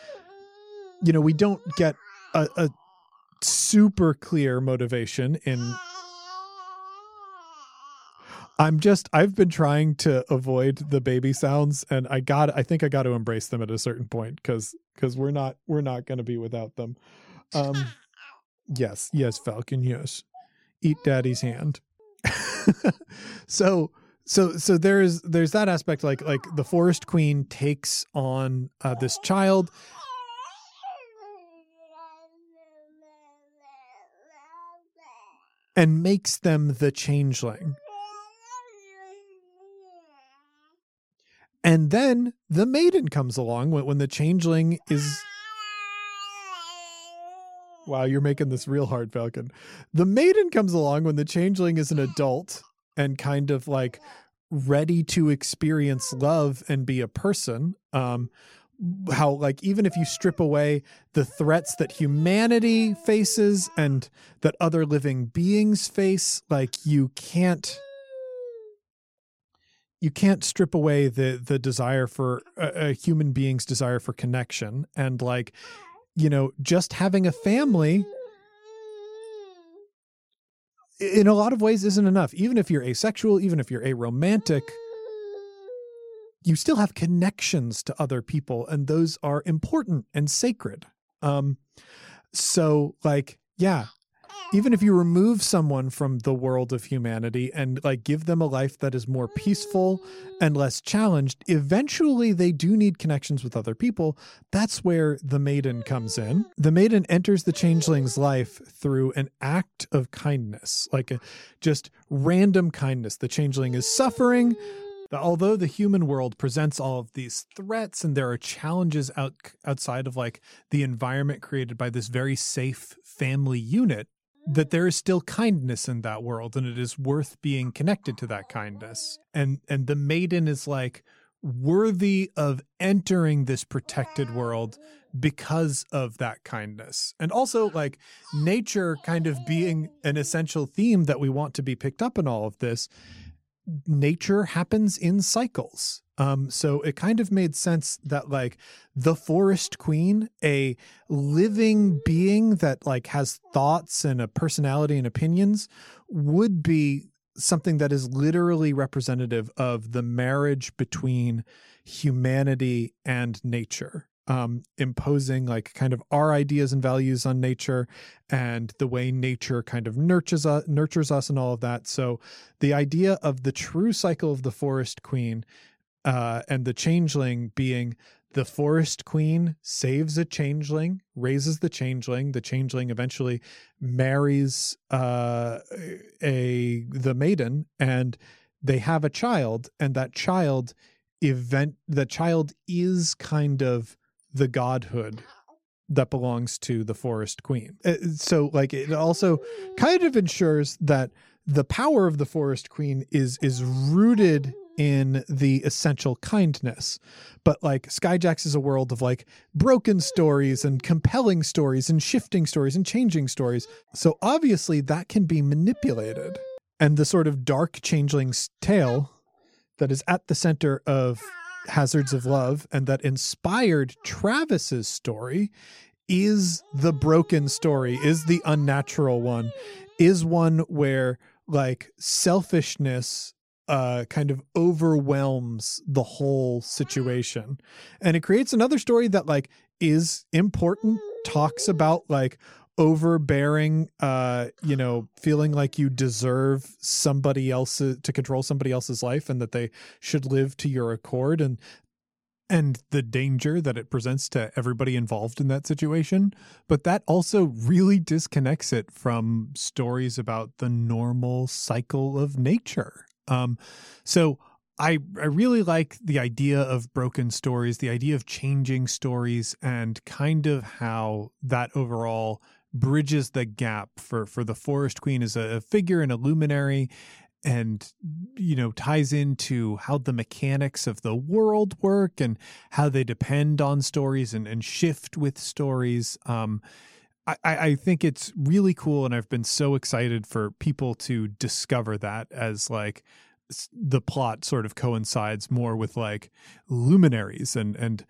You know, we don't get a, a super clear motivation in I'm just I've been trying to avoid the baby sounds and I got I think I got to embrace them at a certain point cuz cuz we're not we're not going to be without them. Um yes, yes Falcon, yes. Eat daddy's hand. so so so there's there's that aspect like like the forest queen takes on uh, this child and makes them the changeling And then the maiden comes along when, when the changeling is. Wow, you're making this real hard, Falcon. The maiden comes along when the changeling is an adult and kind of like ready to experience love and be a person. Um, how like even if you strip away the threats that humanity faces and that other living beings face, like you can't you can't strip away the the desire for a, a, human being's desire for connection and like you know just having a family in a lot of ways isn't enough. Even if you're asexual even if you're aromantic you still have connections to other people and those are important and sacred. Um so like yeah even if you remove someone from the world of humanity and like give them a life that is more peaceful and less challenged eventually they do need connections with other people. That's where the maiden comes in. The maiden enters the changeling's life through an act of kindness like a just random kindness. The changeling is suffering. Although the human world presents all of these threats and there are challenges out outside of like the environment created by this very safe family unit that there is still kindness in that world and it is worth being connected to that kindness. And and the maiden is like worthy of entering this protected world because of that kindness. And also like nature kind of being an essential theme that we want to be picked up in all of this nature happens in cycles um, so it kind of made sense that like the forest queen, a living being that like has thoughts and a personality and opinions, would be something that is literally representative of the marriage between humanity and nature. Um, imposing like kind of our ideas and values on nature and the way nature kind of nurtures us, nurtures us and all of that. So the idea of the true cycle of the forest queen uh, and the changeling being the forest queen saves a changeling, raises the changeling. The changeling eventually marries uh, a the maiden, and they have a child. And that child event the child is kind of the godhood that belongs to the forest queen. Uh, so, like, it also kind of ensures that the power of the forest queen is is rooted in the essential kindness. But like Skyjacks is a world of like broken stories and compelling stories and shifting stories and changing stories. So obviously that can be manipulated. And the sort of dark changeling's tale that is at the center of Hazards of Love and that inspired Travis's story is the broken story, is the unnatural one, is one where like selfishness uh, kind of overwhelms the whole situation. And it creates another story that like is important, talks about like overbearing uh you know feeling like you deserve somebody else to control somebody else's life and that they should live to your accord and and the danger that it presents to everybody involved in that situation. But that also really disconnects it from stories about the normal cycle of nature. Um, so I I really like the idea of broken stories, the idea of changing stories, and kind of how that overall bridges the gap for for the Forest Queen as a, figure and a luminary, and you know ties into how the mechanics of the world work and how they depend on stories and and shift with stories. Um, I, I think it's really cool, and I've been so excited for people to discover that as like the plot sort of coincides more with like luminaries and and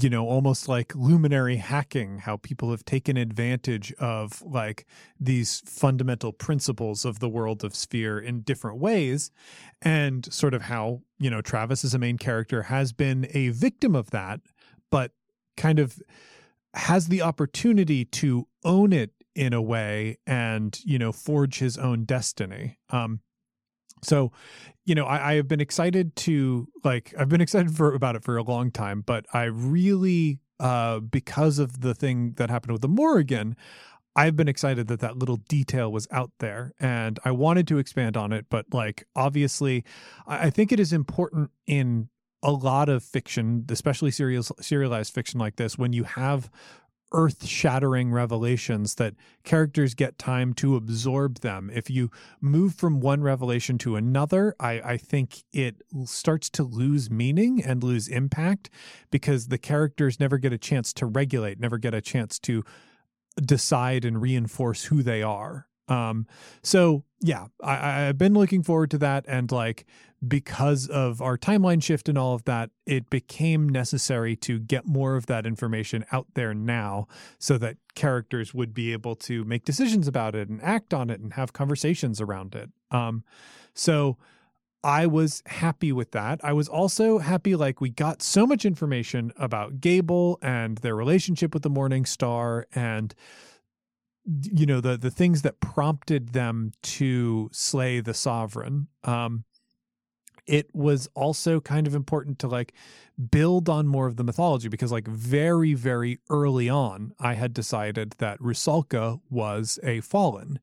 you know almost like luminary hacking how people have taken advantage of like these fundamental principles of the world of sphere in different ways and sort of how you know Travis as a main character has been a victim of that but kind of has the opportunity to own it in a way and you know forge his own destiny. Um so, you know, I, I, have been excited to like I've been excited for about it for a long time, but I really uh because of the thing that happened with the Morrigan, I've been excited that that little detail was out there and I wanted to expand on it, but like obviously I, I think it is important in a lot of fiction, especially serial serialized fiction like this, when you have earth shattering revelations that characters get time to absorb them. If you move from one revelation to another, I, I think it starts to lose meaning and lose impact because the characters never get a chance to regulate, never get a chance to decide and reinforce who they are. Um, so yeah, I, I've been looking forward to that. And like, because of our timeline shift and all of that, it became necessary to get more of that information out there now so that characters would be able to make decisions about it and act on it and have conversations around it. Um, so I was happy with that. I was also happy, like, we got so much information about Gable and their relationship with the Morning Star and you know the the things that prompted them to slay the sovereign um it was also kind of important to like build on more of the mythology because like very very early on i had decided that rusalka was a fallen.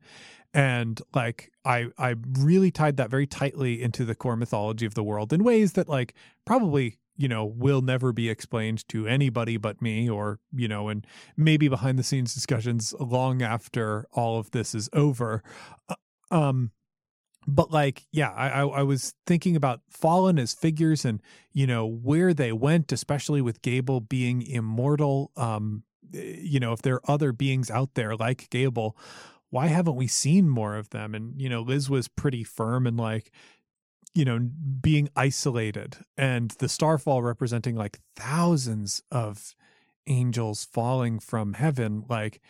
And like i i really tied that very tightly into the core mythology of the world in ways that like probably you know will never be explained to anybody but me or you know and maybe behind the scenes discussions long after all of this is over. Uh, um but like yeah I, I was thinking about fallen as figures and you know where they went especially with gable being immortal um eh, you know if there are other beings out there like gable why haven't we seen more of them? And you know liz was pretty firm and like you know being isolated and the starfall representing like thousands of angels falling from heaven like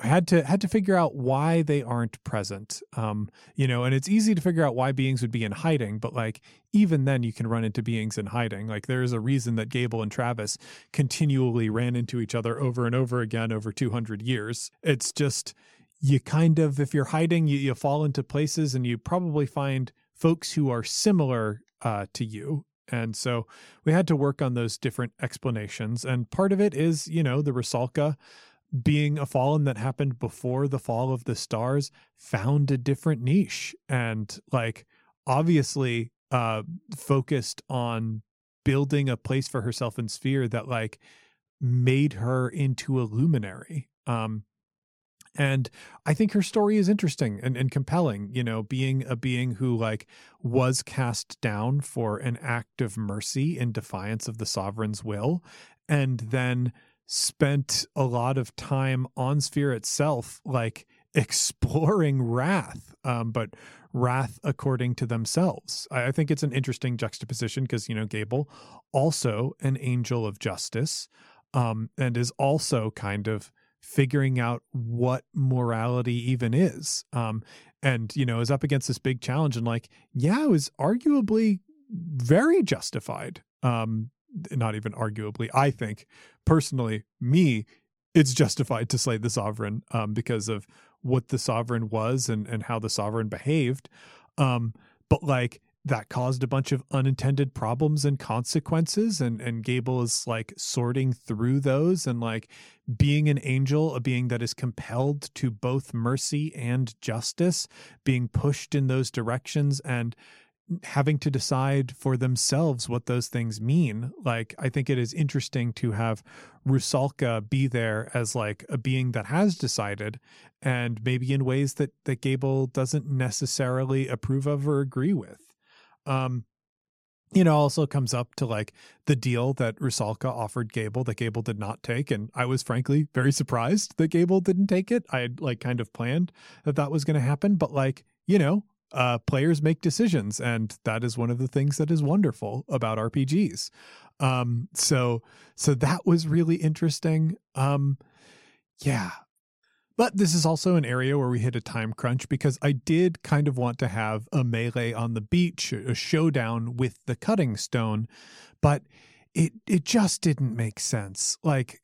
had to had to figure out why they aren't present um you know and it's easy to figure out why beings would be in hiding but like even then you can run into beings in hiding. Like there's a reason that gable and travis continually ran into each other over and over again over 200 years. It's just you kind of if you're hiding you, you fall into places and you probably find folks who are similar uh, to you. And so we had to work on those different explanations and part of it is you know the rusalka being a fallen that happened before the fall of the stars found a different niche and like obviously uh focused on building a place for herself in sphere that like made her into a luminary um and i think her story is interesting and, and compelling you know being a being who like was cast down for an act of mercy in defiance of the sovereign's will and then spent a lot of time on Sphere itself, like exploring wrath, um, but wrath according to themselves. I, I think it's an interesting juxtaposition because, you know, Gable, also an angel of justice, um, and is also kind of figuring out what morality even is. Um, and, you know, is up against this big challenge and like, yeah, it was arguably very justified um, not even arguably, I think personally, me, it's justified to slay the sovereign um, because of what the sovereign was and, and how the sovereign behaved. Um, but like that caused a bunch of unintended problems and consequences and and Gable is like sorting through those and like being an angel a being that is compelled to both mercy and justice being pushed in those directions and having to decide for themselves what those things mean. Like, I think it is interesting to have Rusalka be there as like a being that has decided, and maybe in ways that that Gable doesn't necessarily approve of or agree with. Um, you know, also comes up to like the deal that Rusalka offered Gable that Gable did not take. And I was frankly very surprised that Gable didn't take it. I had like kind of planned that that was going to happen. But like, you know, uh, players make decisions, and that is one of the things that is wonderful about RPGs. Um, so so that was really interesting. Um, yeah. But this is also an area where we hit a time crunch because I did kind of want to have a melee on the beach, a showdown with the cutting stone, but it it just didn't make sense. Like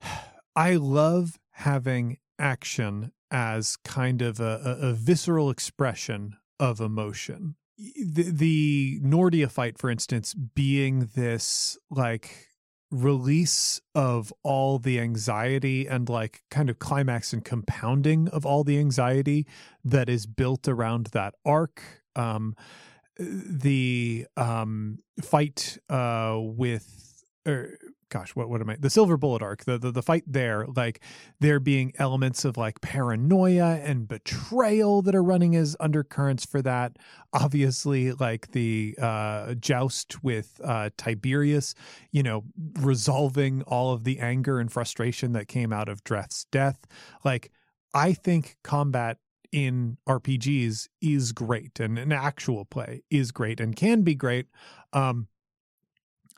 I love having action as kind of a, a, a visceral expression of emotion. The, the Nordia fight, for instance, being this like release of all the anxiety and like kind of climax and compounding of all the anxiety that is built around that arc. Um, the um, fight uh, with, er, gosh, what what am I? The Silver Bullet arc, the, the the fight there, like there being elements of like paranoia and betrayal that are running as undercurrents for that. Obviously, like the uh, joust with uh, Tiberius, you know, resolving all of the anger and frustration that came out of Dreth's death. Like, I think combat in RPGs is great and an actual play is great and can be great. Um,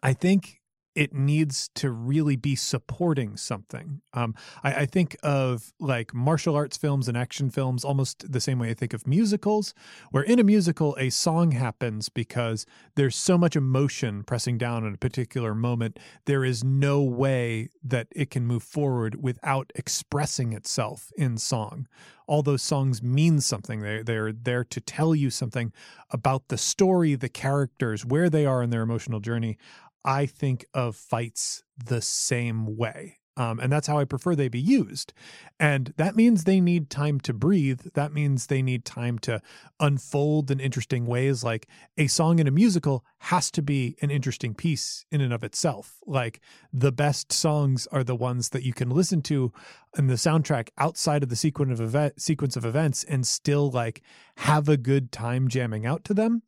I think it needs to really be supporting something. Um, I, I, think of like martial arts films and action films almost the same way I think of musicals, where in a musical, a song happens because there's so much emotion pressing down on a particular moment. There is no way that it can move forward without expressing itself in song. All those songs mean something. They, they're there to tell you something about the story, the characters, where they are in their emotional journey. I think of fights the same way. Um, and that's how I prefer they be used. And that means they need time to breathe. That means they need time to unfold in interesting ways. Like a song in a musical has to be an interesting piece in and of itself. Like the best songs are the ones that you can listen to in the soundtrack outside of the sequence of event, sequence of events and still like have a good time jamming out to them.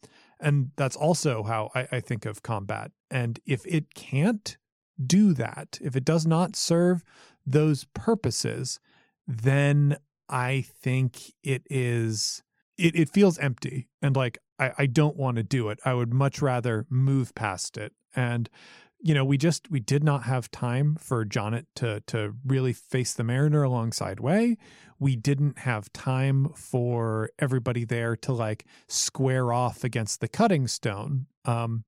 And that's also how I, I think of combat. And if it can't do that, if it does not serve those purposes, then I think it is it, it feels empty and like I, I don't want to do it. I would much rather move past it. And you know, we just we did not have time for Jonnet to to really face the Mariner alongside Way. We didn't have time for everybody there to like square off against the cutting stone. Um,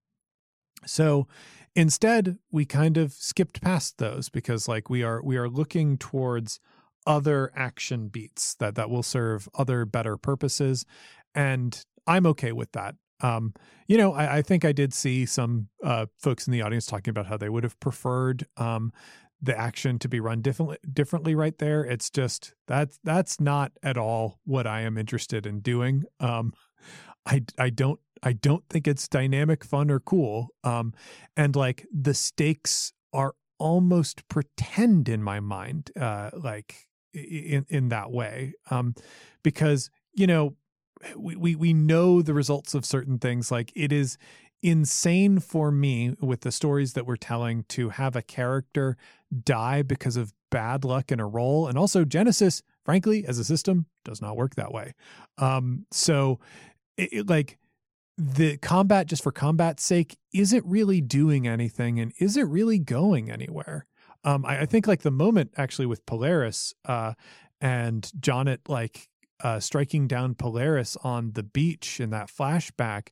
so instead, we kind of skipped past those because like we are we are looking towards other action beats that that will serve other better purposes, and I'm okay with that. Um, you know, I, I, think I did see some uh, folks in the audience talking about how they would have preferred um, the action to be run differently differently right there. It's just that's that's not at all what I am interested in doing. Um, I I don't I don't think it's dynamic, fun, or cool. Um, and like the stakes are almost pretend in my mind, uh, like in in that way, um, because you know we, we we know the results of certain things. Like it is insane for me with the stories that we're telling to have a character die because of bad luck in a roll and also Genesys frankly as a system does not work that way. Um so it, it, like the combat just for combat's sake isn't really doing anything? And isn't really going anywhere? Um I, I think like the moment actually with polaris uh and Jonnet like uh, striking down Polaris on the beach in that flashback,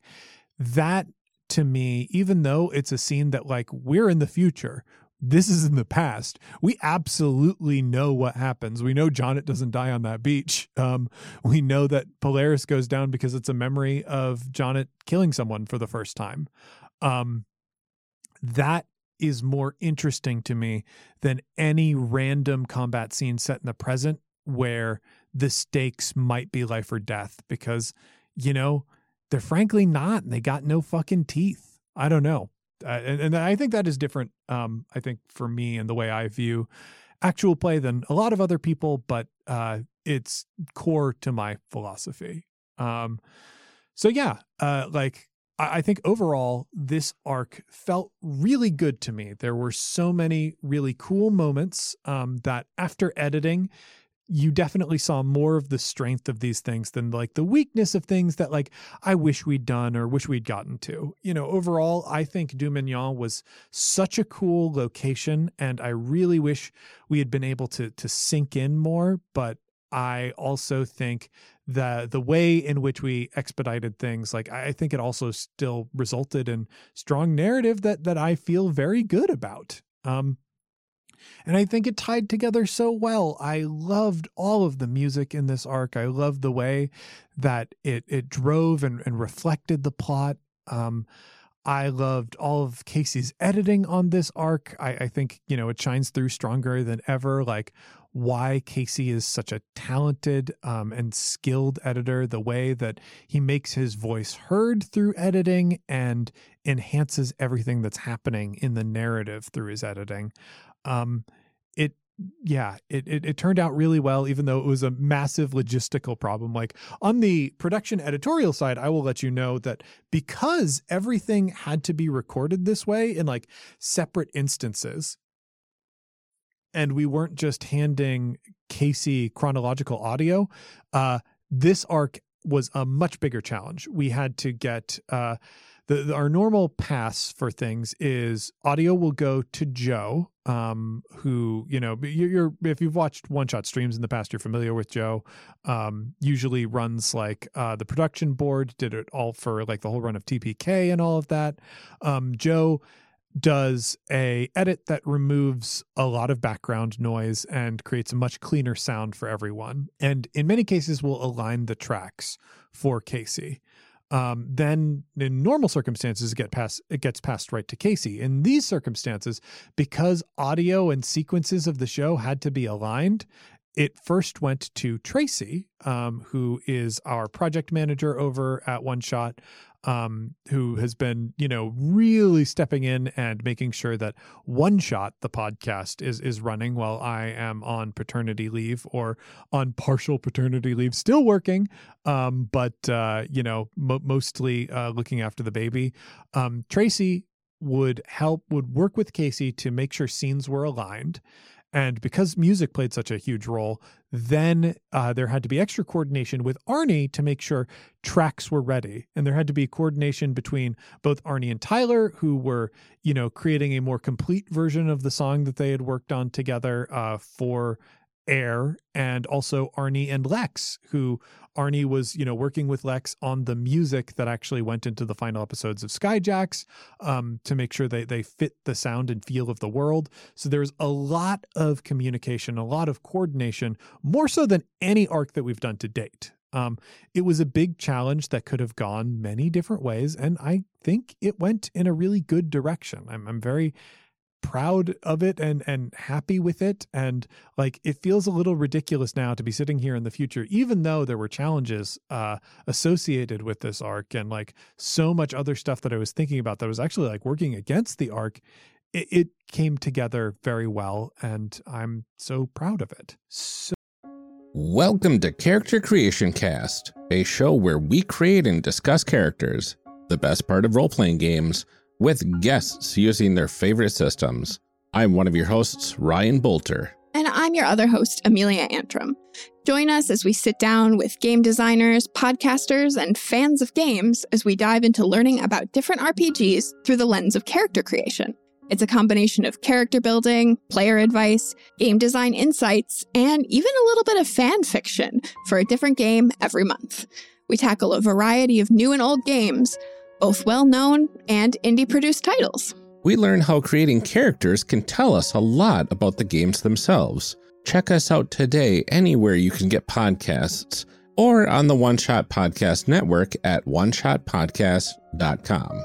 that to me, even though it's a scene that like we're in the future, this is in the past. We absolutely know what happens. We know Jonnet doesn't die on that beach. Um, we know that Polaris goes down because it's a memory of Jonnet killing someone for the first time. Um, that is more interesting to me than any random combat scene set in the present where the stakes might be life or death because, you know, they're frankly not and they got no fucking teeth. I don't know. Uh, and, and, I think that is different, um, I think, for me and the way I view actual play than a lot of other people, but uh, it's core to my philosophy. Um, so, yeah, uh, like I think overall, this arc felt really good to me. There were so many really cool moments um, that after editing, you definitely saw more of the strength of these things than like the weakness of things that like I wish we'd done or wish we'd gotten to. You know, overall, I think Dominion was such a cool location and I really wish we had been able to to sink in more, but I also think the the way in which we expedited things, like I think it also still resulted in strong narrative that that I feel very good about. Um, and I think it tied together so well. I loved all of the music in this arc. I loved the way that it it drove and, and reflected the plot. Um, I loved all of Casey's editing on this arc. I, I think, you know, it shines through stronger than ever. Like why Casey is such a talented um, and skilled editor, the way that he makes his voice heard through editing and enhances everything that's happening in the narrative through his editing. Um, it yeah, it, it, it turned out really well, even though it was a massive logistical problem. Like on the production editorial side, I will let you know that because everything had to be recorded this way in like separate instances, and we weren't just handing Casey chronological audio. Uh, this arc was a much bigger challenge. We had to get uh, the, the, our normal pass for things is audio will go to Joe, um, who you know you're, you're, if you've watched one shot streams in the past, you're familiar with Joe. Um, usually runs like uh, the production board, did it all for like the whole run of TPK and all of that. Um, Joe does a edit that removes a lot of background noise and creates a much cleaner sound for everyone and in many cases will align the tracks for casey um, then in normal circumstances it get pass, it gets passed right to casey. In these circumstances because audio and sequences of the show had to be aligned it first went to Tracy, um, who is our project manager over at One Shot, um, who has been, you know, really stepping in and making sure that One Shot, the podcast, is is running while I am on paternity leave or on partial paternity leave, still working, um, but uh, you know, mo- mostly uh, looking after the baby. Um, Tracy would help would work with Casey to make sure scenes were aligned and because music played such a huge role, then uh, there had to be extra coordination with Arnie to make sure tracks were ready. And there had to be coordination between both Arnie and Tyler, who were, you know, creating a more complete version of the song that they had worked on together uh, for air and also Arnie and Lex, who Arnie was, you know, working with Lex on the music that actually went into the final episodes of Skyjacks um, to make sure they they fit the sound and feel of the world. So there's a lot of communication, a lot of coordination, more so than any arc that we've done to date. Um, it was a big challenge that could have gone many different ways, and I think it went in a really good direction. I'm, I'm very proud of it and and happy with it. And like it feels a little ridiculous now to be sitting here in the future even though there were challenges uh associated with this arc and like so much other stuff that I was thinking about that was actually like working against the arc. It, it came together very well and I'm so proud of it. So Welcome to Character Creation Cast, a show where we create and discuss characters, the best part of role playing games with guests using their favorite systems. I'm one of your hosts, Ryan Boelter. And I'm your other host, Amelia Antrim. Join us as we sit down with game designers, podcasters, and fans of games as we dive into learning about different RPGs through the lens of character creation. It's a combination of character building, player advice, game design insights, and even a little bit of fan fiction for a different game every month. We tackle a variety of new and old games, both well known and indie produced titles. we learn how creating characters can tell us a lot about the games themselves. Check us out today anywhere you can get podcasts or on the One Shot Podcast Network at oneshotpodcast.com.